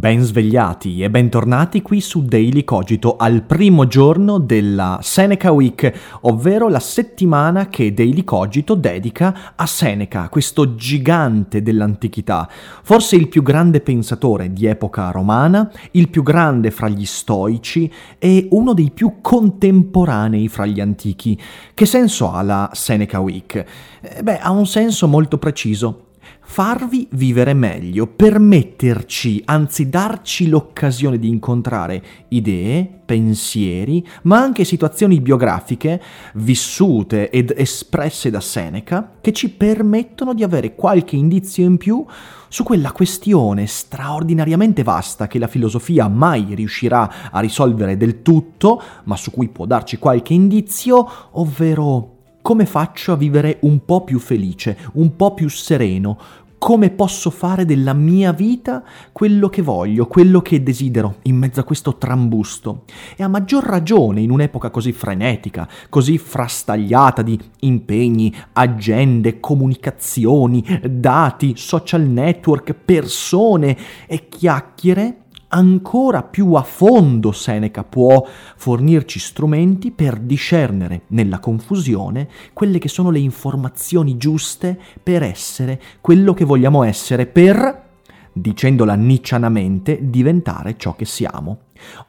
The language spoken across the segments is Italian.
Ben svegliati e bentornati qui su Daily Cogito al primo giorno della Seneca Week, ovvero la settimana che Daily Cogito dedica a Seneca, questo gigante dell'antichità, forse il più grande pensatore di epoca romana, il più grande fra gli stoici e uno dei più contemporanei fra gli antichi. Che senso ha la Seneca Week? Eh, beh, ha un senso molto preciso farvi vivere meglio, permetterci, anzi darci l'occasione di incontrare idee, pensieri, ma anche situazioni biografiche vissute ed espresse da Seneca che ci permettono di avere qualche indizio in più su quella questione straordinariamente vasta che la filosofia mai riuscirà a risolvere del tutto, ma su cui può darci qualche indizio, ovvero come faccio a vivere un po' più felice, un po' più sereno, come posso fare della mia vita quello che voglio, quello che desidero, in mezzo a questo trambusto. E a maggior ragione in un'epoca così frenetica, così frastagliata di impegni, agende, comunicazioni, dati, social network, persone e chiacchiere, ancora più a fondo Seneca può fornirci strumenti per discernere nella confusione quelle che sono le informazioni giuste per essere quello che vogliamo essere, per, dicendola niccianamente, diventare ciò che siamo.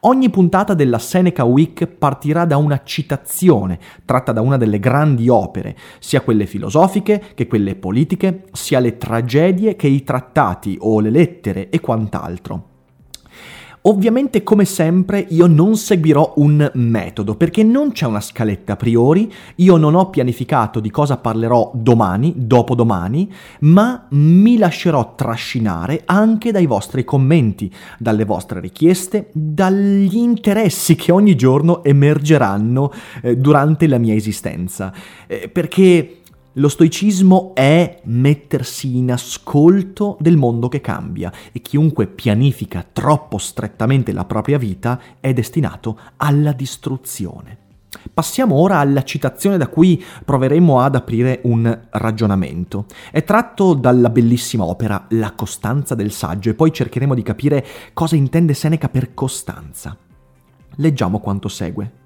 Ogni puntata della Seneca Week partirà da una citazione tratta da una delle grandi opere, sia quelle filosofiche che quelle politiche, sia le tragedie che i trattati o le lettere e quant'altro. Ovviamente come sempre io non seguirò un metodo perché non c'è una scaletta a priori, io non ho pianificato di cosa parlerò domani, dopodomani, ma mi lascerò trascinare anche dai vostri commenti, dalle vostre richieste, dagli interessi che ogni giorno emergeranno eh, durante la mia esistenza. Eh, perché lo stoicismo è mettersi in ascolto del mondo che cambia e chiunque pianifica troppo strettamente la propria vita è destinato alla distruzione. Passiamo ora alla citazione da cui proveremo ad aprire un ragionamento. È tratto dalla bellissima opera La costanza del saggio e poi cercheremo di capire cosa intende Seneca per costanza. Leggiamo quanto segue.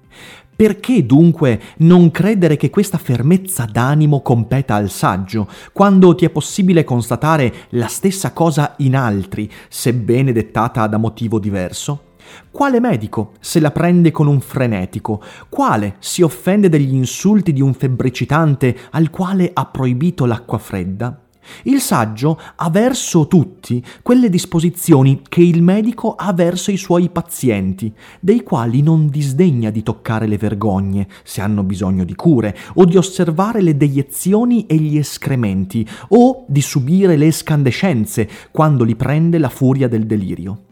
Perché dunque non credere che questa fermezza d'animo competa al saggio, quando ti è possibile constatare la stessa cosa in altri, sebbene dettata da motivo diverso? Quale medico se la prende con un frenetico? Quale si offende degli insulti di un febbricitante al quale ha proibito l'acqua fredda? Il saggio ha verso tutti quelle disposizioni che il medico ha verso i suoi pazienti, dei quali non disdegna di toccare le vergogne, se hanno bisogno di cure, o di osservare le deiezioni e gli escrementi, o di subire le escandescenze quando li prende la furia del delirio.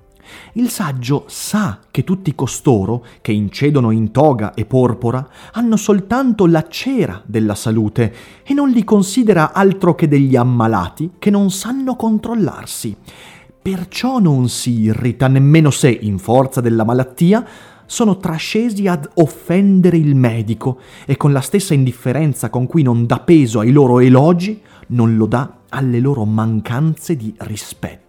Il saggio sa che tutti costoro, che incedono in toga e porpora, hanno soltanto la cera della salute e non li considera altro che degli ammalati che non sanno controllarsi. Perciò non si irrita nemmeno se, in forza della malattia, sono trascesi ad offendere il medico e con la stessa indifferenza con cui non dà peso ai loro elogi, non lo dà alle loro mancanze di rispetto.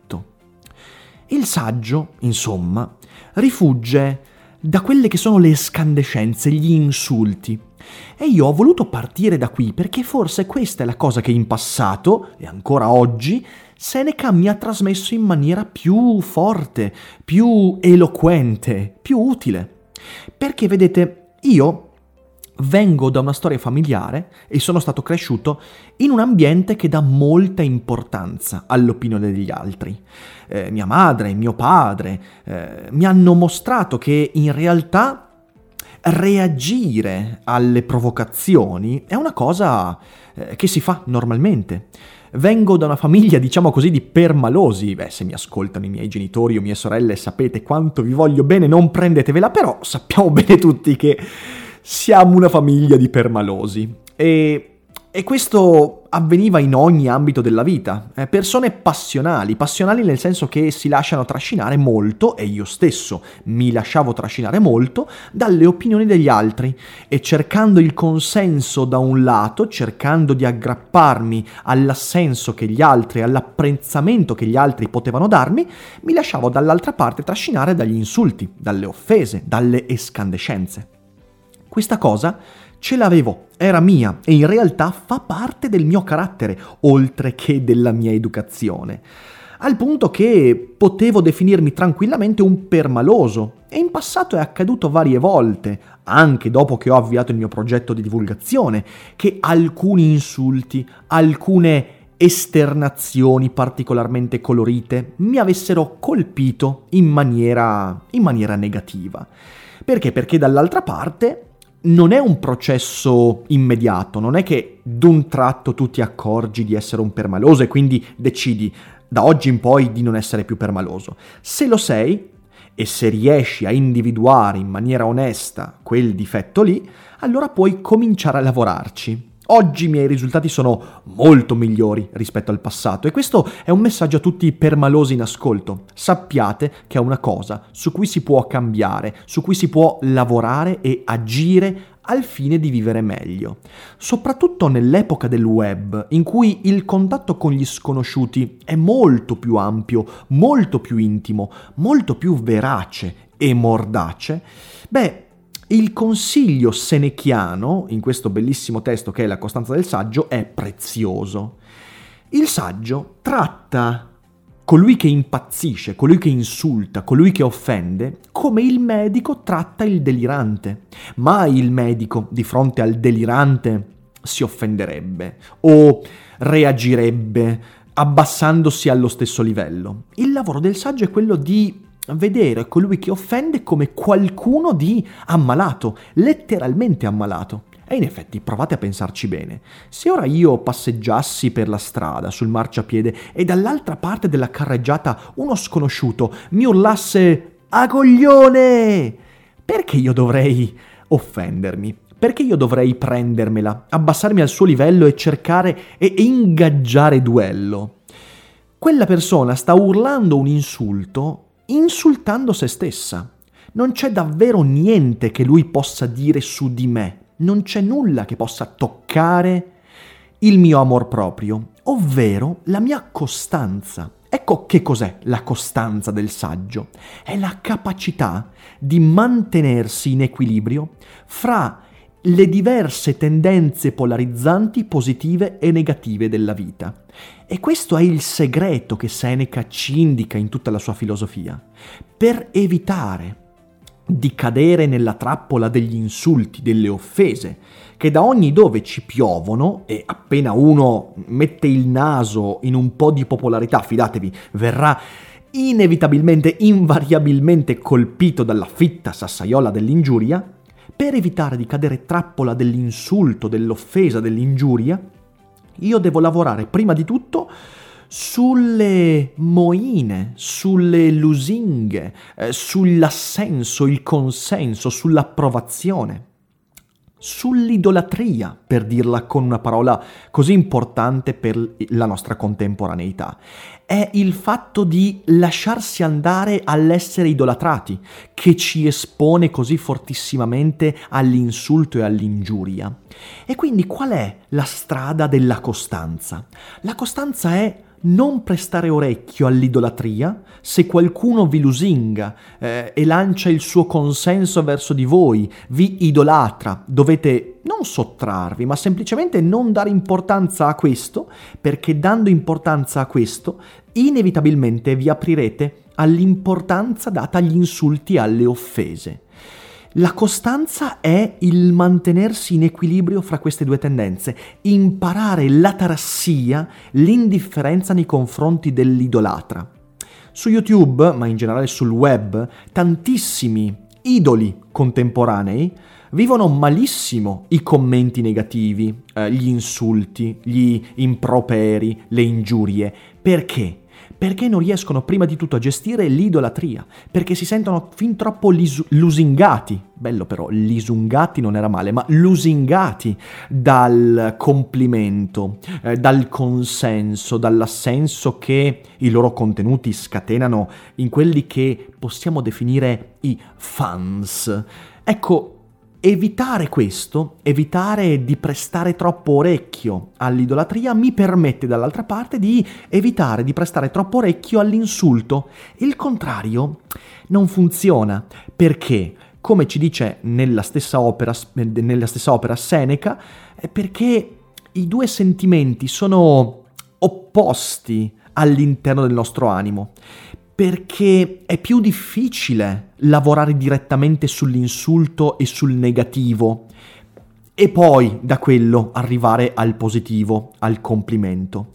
Il saggio, insomma, rifugge da quelle che sono le escandescenze, gli insulti. E io ho voluto partire da qui perché forse questa è la cosa che in passato, e ancora oggi, Seneca mi ha trasmesso in maniera più forte, più eloquente, più utile. Perché vedete, io vengo da una storia familiare e sono stato cresciuto in un ambiente che dà molta importanza all'opinione degli altri. Eh, mia madre, mio padre eh, mi hanno mostrato che in realtà reagire alle provocazioni è una cosa eh, che si fa normalmente. Vengo da una famiglia, diciamo così, di permalosi. Beh, se mi ascoltano i miei genitori o mie sorelle sapete quanto vi voglio bene, non prendetevela, però sappiamo bene tutti che siamo una famiglia di permalosi. E e questo avveniva in ogni ambito della vita. Eh, persone passionali, passionali nel senso che si lasciano trascinare molto, e io stesso mi lasciavo trascinare molto, dalle opinioni degli altri e cercando il consenso da un lato, cercando di aggrapparmi all'assenso che gli altri, all'apprezzamento che gli altri potevano darmi, mi lasciavo dall'altra parte trascinare dagli insulti, dalle offese, dalle escandescenze. Questa cosa ce l'avevo, era mia e in realtà fa parte del mio carattere, oltre che della mia educazione. Al punto che potevo definirmi tranquillamente un permaloso e in passato è accaduto varie volte, anche dopo che ho avviato il mio progetto di divulgazione, che alcuni insulti, alcune esternazioni particolarmente colorite mi avessero colpito in maniera, in maniera negativa. Perché? Perché dall'altra parte non è un processo immediato, non è che d'un tratto tu ti accorgi di essere un permaloso e quindi decidi da oggi in poi di non essere più permaloso. Se lo sei e se riesci a individuare in maniera onesta quel difetto lì, allora puoi cominciare a lavorarci. Oggi i miei risultati sono molto migliori rispetto al passato e questo è un messaggio a tutti i permalosi in ascolto. Sappiate che è una cosa su cui si può cambiare, su cui si può lavorare e agire al fine di vivere meglio. Soprattutto nell'epoca del web, in cui il contatto con gli sconosciuti è molto più ampio, molto più intimo, molto più verace e mordace, beh, il consiglio senechiano, in questo bellissimo testo che è La Costanza del Saggio, è prezioso. Il saggio tratta colui che impazzisce, colui che insulta, colui che offende, come il medico tratta il delirante. Mai il medico di fronte al delirante si offenderebbe o reagirebbe abbassandosi allo stesso livello. Il lavoro del saggio è quello di vedere colui che offende come qualcuno di ammalato, letteralmente ammalato. E in effetti provate a pensarci bene. Se ora io passeggiassi per la strada, sul marciapiede, e dall'altra parte della carreggiata uno sconosciuto mi urlasse A coglione! Perché io dovrei offendermi? Perché io dovrei prendermela, abbassarmi al suo livello e cercare e ingaggiare duello? Quella persona sta urlando un insulto insultando se stessa. Non c'è davvero niente che lui possa dire su di me, non c'è nulla che possa toccare il mio amor proprio, ovvero la mia costanza. Ecco che cos'è la costanza del saggio. È la capacità di mantenersi in equilibrio fra le diverse tendenze polarizzanti positive e negative della vita. E questo è il segreto che Seneca ci indica in tutta la sua filosofia. Per evitare di cadere nella trappola degli insulti, delle offese, che da ogni dove ci piovono e appena uno mette il naso in un po' di popolarità, fidatevi, verrà inevitabilmente, invariabilmente colpito dalla fitta sassaiola dell'ingiuria, per evitare di cadere trappola dell'insulto, dell'offesa, dell'ingiuria, io devo lavorare prima di tutto sulle moine, sulle lusinghe, eh, sull'assenso, il consenso, sull'approvazione sull'idolatria, per dirla con una parola così importante per la nostra contemporaneità. È il fatto di lasciarsi andare all'essere idolatrati che ci espone così fortissimamente all'insulto e all'ingiuria. E quindi qual è la strada della costanza? La costanza è non prestare orecchio all'idolatria se qualcuno vi lusinga eh, e lancia il suo consenso verso di voi, vi idolatra, dovete non sottrarvi, ma semplicemente non dare importanza a questo, perché dando importanza a questo, inevitabilmente vi aprirete all'importanza data agli insulti e alle offese. La costanza è il mantenersi in equilibrio fra queste due tendenze, imparare l'atarassia, l'indifferenza nei confronti dell'idolatra. Su YouTube, ma in generale sul web, tantissimi idoli contemporanei vivono malissimo i commenti negativi, eh, gli insulti, gli improperi, le ingiurie. Perché? Perché non riescono prima di tutto a gestire l'idolatria, perché si sentono fin troppo lis- lusingati, bello però, lisungati non era male, ma lusingati dal complimento, eh, dal consenso, dall'assenso che i loro contenuti scatenano in quelli che possiamo definire i fans. Ecco, Evitare questo, evitare di prestare troppo orecchio all'idolatria, mi permette dall'altra parte di evitare di prestare troppo orecchio all'insulto. Il contrario non funziona perché, come ci dice nella stessa opera, nella stessa opera Seneca, perché i due sentimenti sono opposti all'interno del nostro animo perché è più difficile lavorare direttamente sull'insulto e sul negativo e poi da quello arrivare al positivo, al complimento.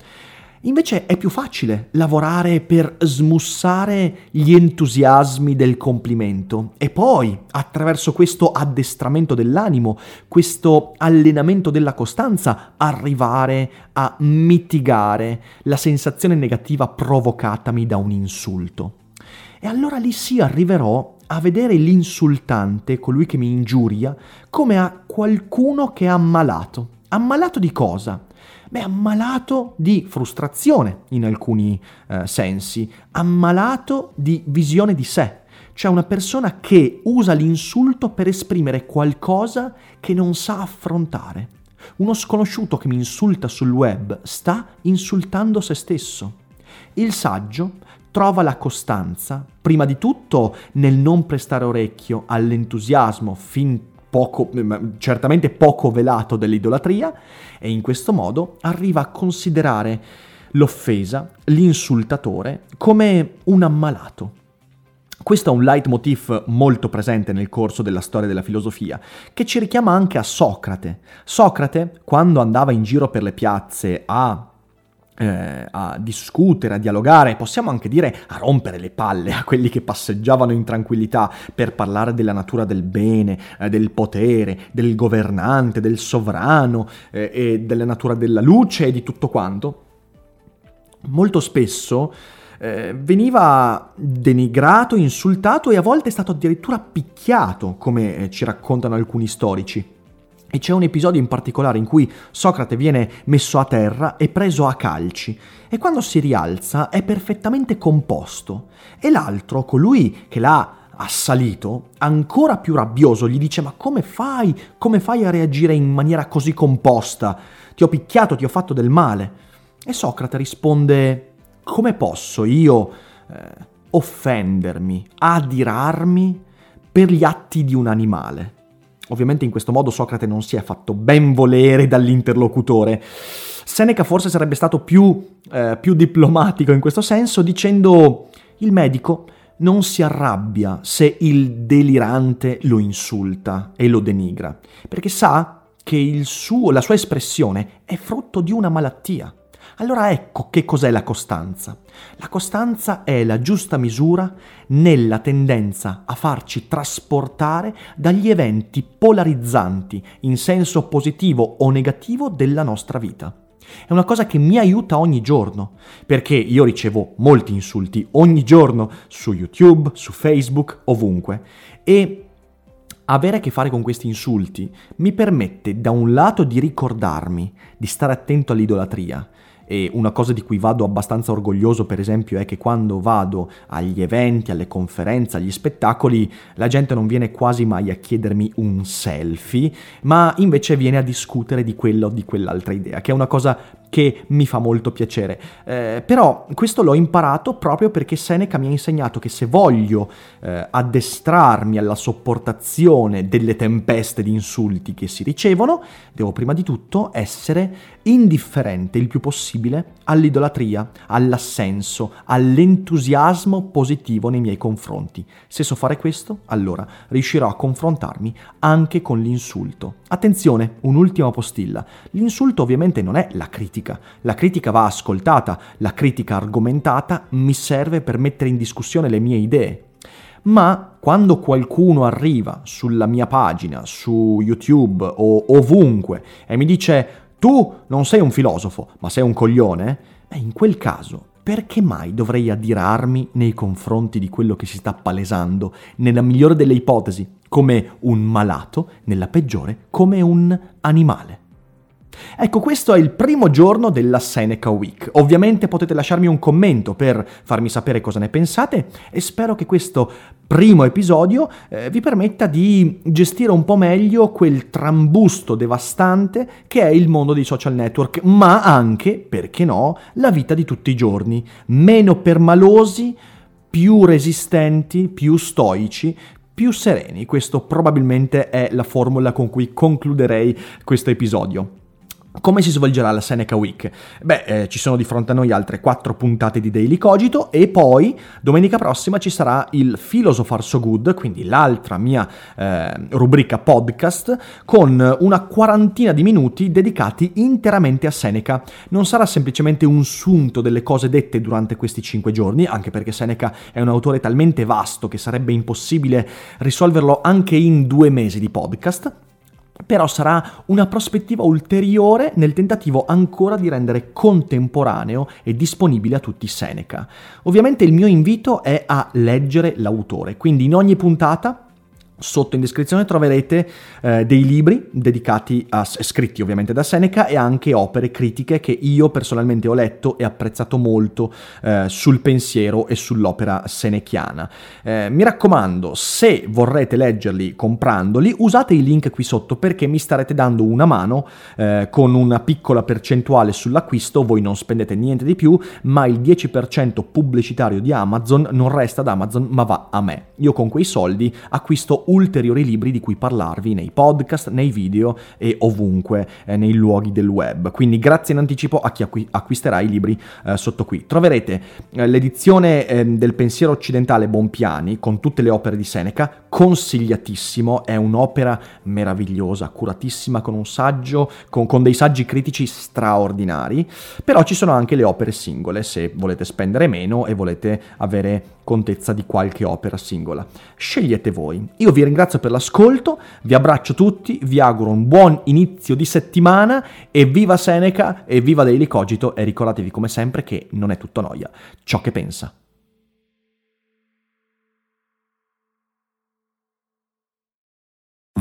Invece è più facile lavorare per smussare gli entusiasmi del complimento e poi, attraverso questo addestramento dell'animo, questo allenamento della costanza, arrivare a mitigare la sensazione negativa provocatami da un insulto. E allora lì sì arriverò a vedere l'insultante, colui che mi ingiuria, come a qualcuno che è ammalato. Ammalato di cosa? Beh, ammalato di frustrazione in alcuni eh, sensi, ammalato di visione di sé, cioè una persona che usa l'insulto per esprimere qualcosa che non sa affrontare. Uno sconosciuto che mi insulta sul web sta insultando se stesso. Il saggio trova la costanza, prima di tutto nel non prestare orecchio all'entusiasmo fin poco, certamente poco velato dell'idolatria e in questo modo arriva a considerare l'offesa, l'insultatore, come un ammalato. Questo è un leitmotiv molto presente nel corso della storia della filosofia, che ci richiama anche a Socrate. Socrate, quando andava in giro per le piazze a eh, a discutere, a dialogare, possiamo anche dire a rompere le palle a quelli che passeggiavano in tranquillità per parlare della natura del bene, eh, del potere, del governante, del sovrano eh, e della natura della luce e di tutto quanto, molto spesso eh, veniva denigrato, insultato e a volte è stato addirittura picchiato, come eh, ci raccontano alcuni storici. E c'è un episodio in particolare in cui Socrate viene messo a terra e preso a calci e quando si rialza è perfettamente composto e l'altro, colui che l'ha assalito, ancora più rabbioso, gli dice ma come fai, come fai a reagire in maniera così composta? Ti ho picchiato, ti ho fatto del male. E Socrate risponde come posso io eh, offendermi, adirarmi per gli atti di un animale? Ovviamente in questo modo Socrate non si è fatto ben volere dall'interlocutore. Seneca forse sarebbe stato più, eh, più diplomatico in questo senso dicendo il medico non si arrabbia se il delirante lo insulta e lo denigra, perché sa che suo, la sua espressione è frutto di una malattia. Allora ecco che cos'è la costanza. La costanza è la giusta misura nella tendenza a farci trasportare dagli eventi polarizzanti in senso positivo o negativo della nostra vita. È una cosa che mi aiuta ogni giorno, perché io ricevo molti insulti ogni giorno su YouTube, su Facebook, ovunque. E avere a che fare con questi insulti mi permette da un lato di ricordarmi di stare attento all'idolatria, e una cosa di cui vado abbastanza orgoglioso, per esempio, è che quando vado agli eventi, alle conferenze, agli spettacoli, la gente non viene quasi mai a chiedermi un selfie, ma invece viene a discutere di quella o di quell'altra idea, che è una cosa che mi fa molto piacere. Eh, però questo l'ho imparato proprio perché Seneca mi ha insegnato che se voglio eh, addestrarmi alla sopportazione delle tempeste di insulti che si ricevono, devo prima di tutto essere indifferente il più possibile all'idolatria, all'assenso, all'entusiasmo positivo nei miei confronti. Se so fare questo, allora riuscirò a confrontarmi anche con l'insulto. Attenzione, un'ultima postilla. L'insulto ovviamente non è la critica. La critica va ascoltata, la critica argomentata mi serve per mettere in discussione le mie idee. Ma quando qualcuno arriva sulla mia pagina, su YouTube o ovunque e mi dice tu non sei un filosofo, ma sei un coglione, beh, in quel caso perché mai dovrei adirarmi nei confronti di quello che si sta palesando, nella migliore delle ipotesi, come un malato, nella peggiore, come un animale? Ecco, questo è il primo giorno della Seneca Week. Ovviamente potete lasciarmi un commento per farmi sapere cosa ne pensate e spero che questo primo episodio eh, vi permetta di gestire un po' meglio quel trambusto devastante che è il mondo dei social network, ma anche, perché no, la vita di tutti i giorni. Meno permalosi, più resistenti, più stoici, più sereni. Questo probabilmente è la formula con cui concluderei questo episodio. Come si svolgerà la Seneca Week? Beh, eh, ci sono di fronte a noi altre quattro puntate di Daily Cogito e poi domenica prossima ci sarà il Philosopher So Good, quindi l'altra mia eh, rubrica podcast, con una quarantina di minuti dedicati interamente a Seneca. Non sarà semplicemente un sunto delle cose dette durante questi cinque giorni, anche perché Seneca è un autore talmente vasto che sarebbe impossibile risolverlo anche in due mesi di podcast però sarà una prospettiva ulteriore nel tentativo ancora di rendere contemporaneo e disponibile a tutti Seneca. Ovviamente il mio invito è a leggere l'autore, quindi in ogni puntata Sotto in descrizione troverete eh, dei libri dedicati a, scritti ovviamente da Seneca e anche opere critiche che io personalmente ho letto e apprezzato molto eh, sul pensiero e sull'opera senechiana. Eh, mi raccomando, se vorrete leggerli comprandoli, usate i link qui sotto perché mi starete dando una mano eh, con una piccola percentuale sull'acquisto, voi non spendete niente di più, ma il 10% pubblicitario di Amazon non resta ad Amazon ma va a me. Io con quei soldi acquisto ulteriori libri di cui parlarvi nei podcast, nei video e ovunque eh, nei luoghi del web. Quindi grazie in anticipo a chi acqu- acquisterà i libri eh, sotto qui. Troverete eh, l'edizione ehm, del pensiero occidentale Bonpiani con tutte le opere di Seneca, consigliatissimo, è un'opera meravigliosa, curatissima con un saggio, con, con dei saggi critici straordinari, però ci sono anche le opere singole se volete spendere meno e volete avere contezza di qualche opera singola. Scegliete voi. Io vi ringrazio per l'ascolto, vi abbraccio tutti, vi auguro un buon inizio di settimana e viva Seneca e viva Daily Cogito e ricordatevi come sempre che non è tutto noia, ciò che pensa.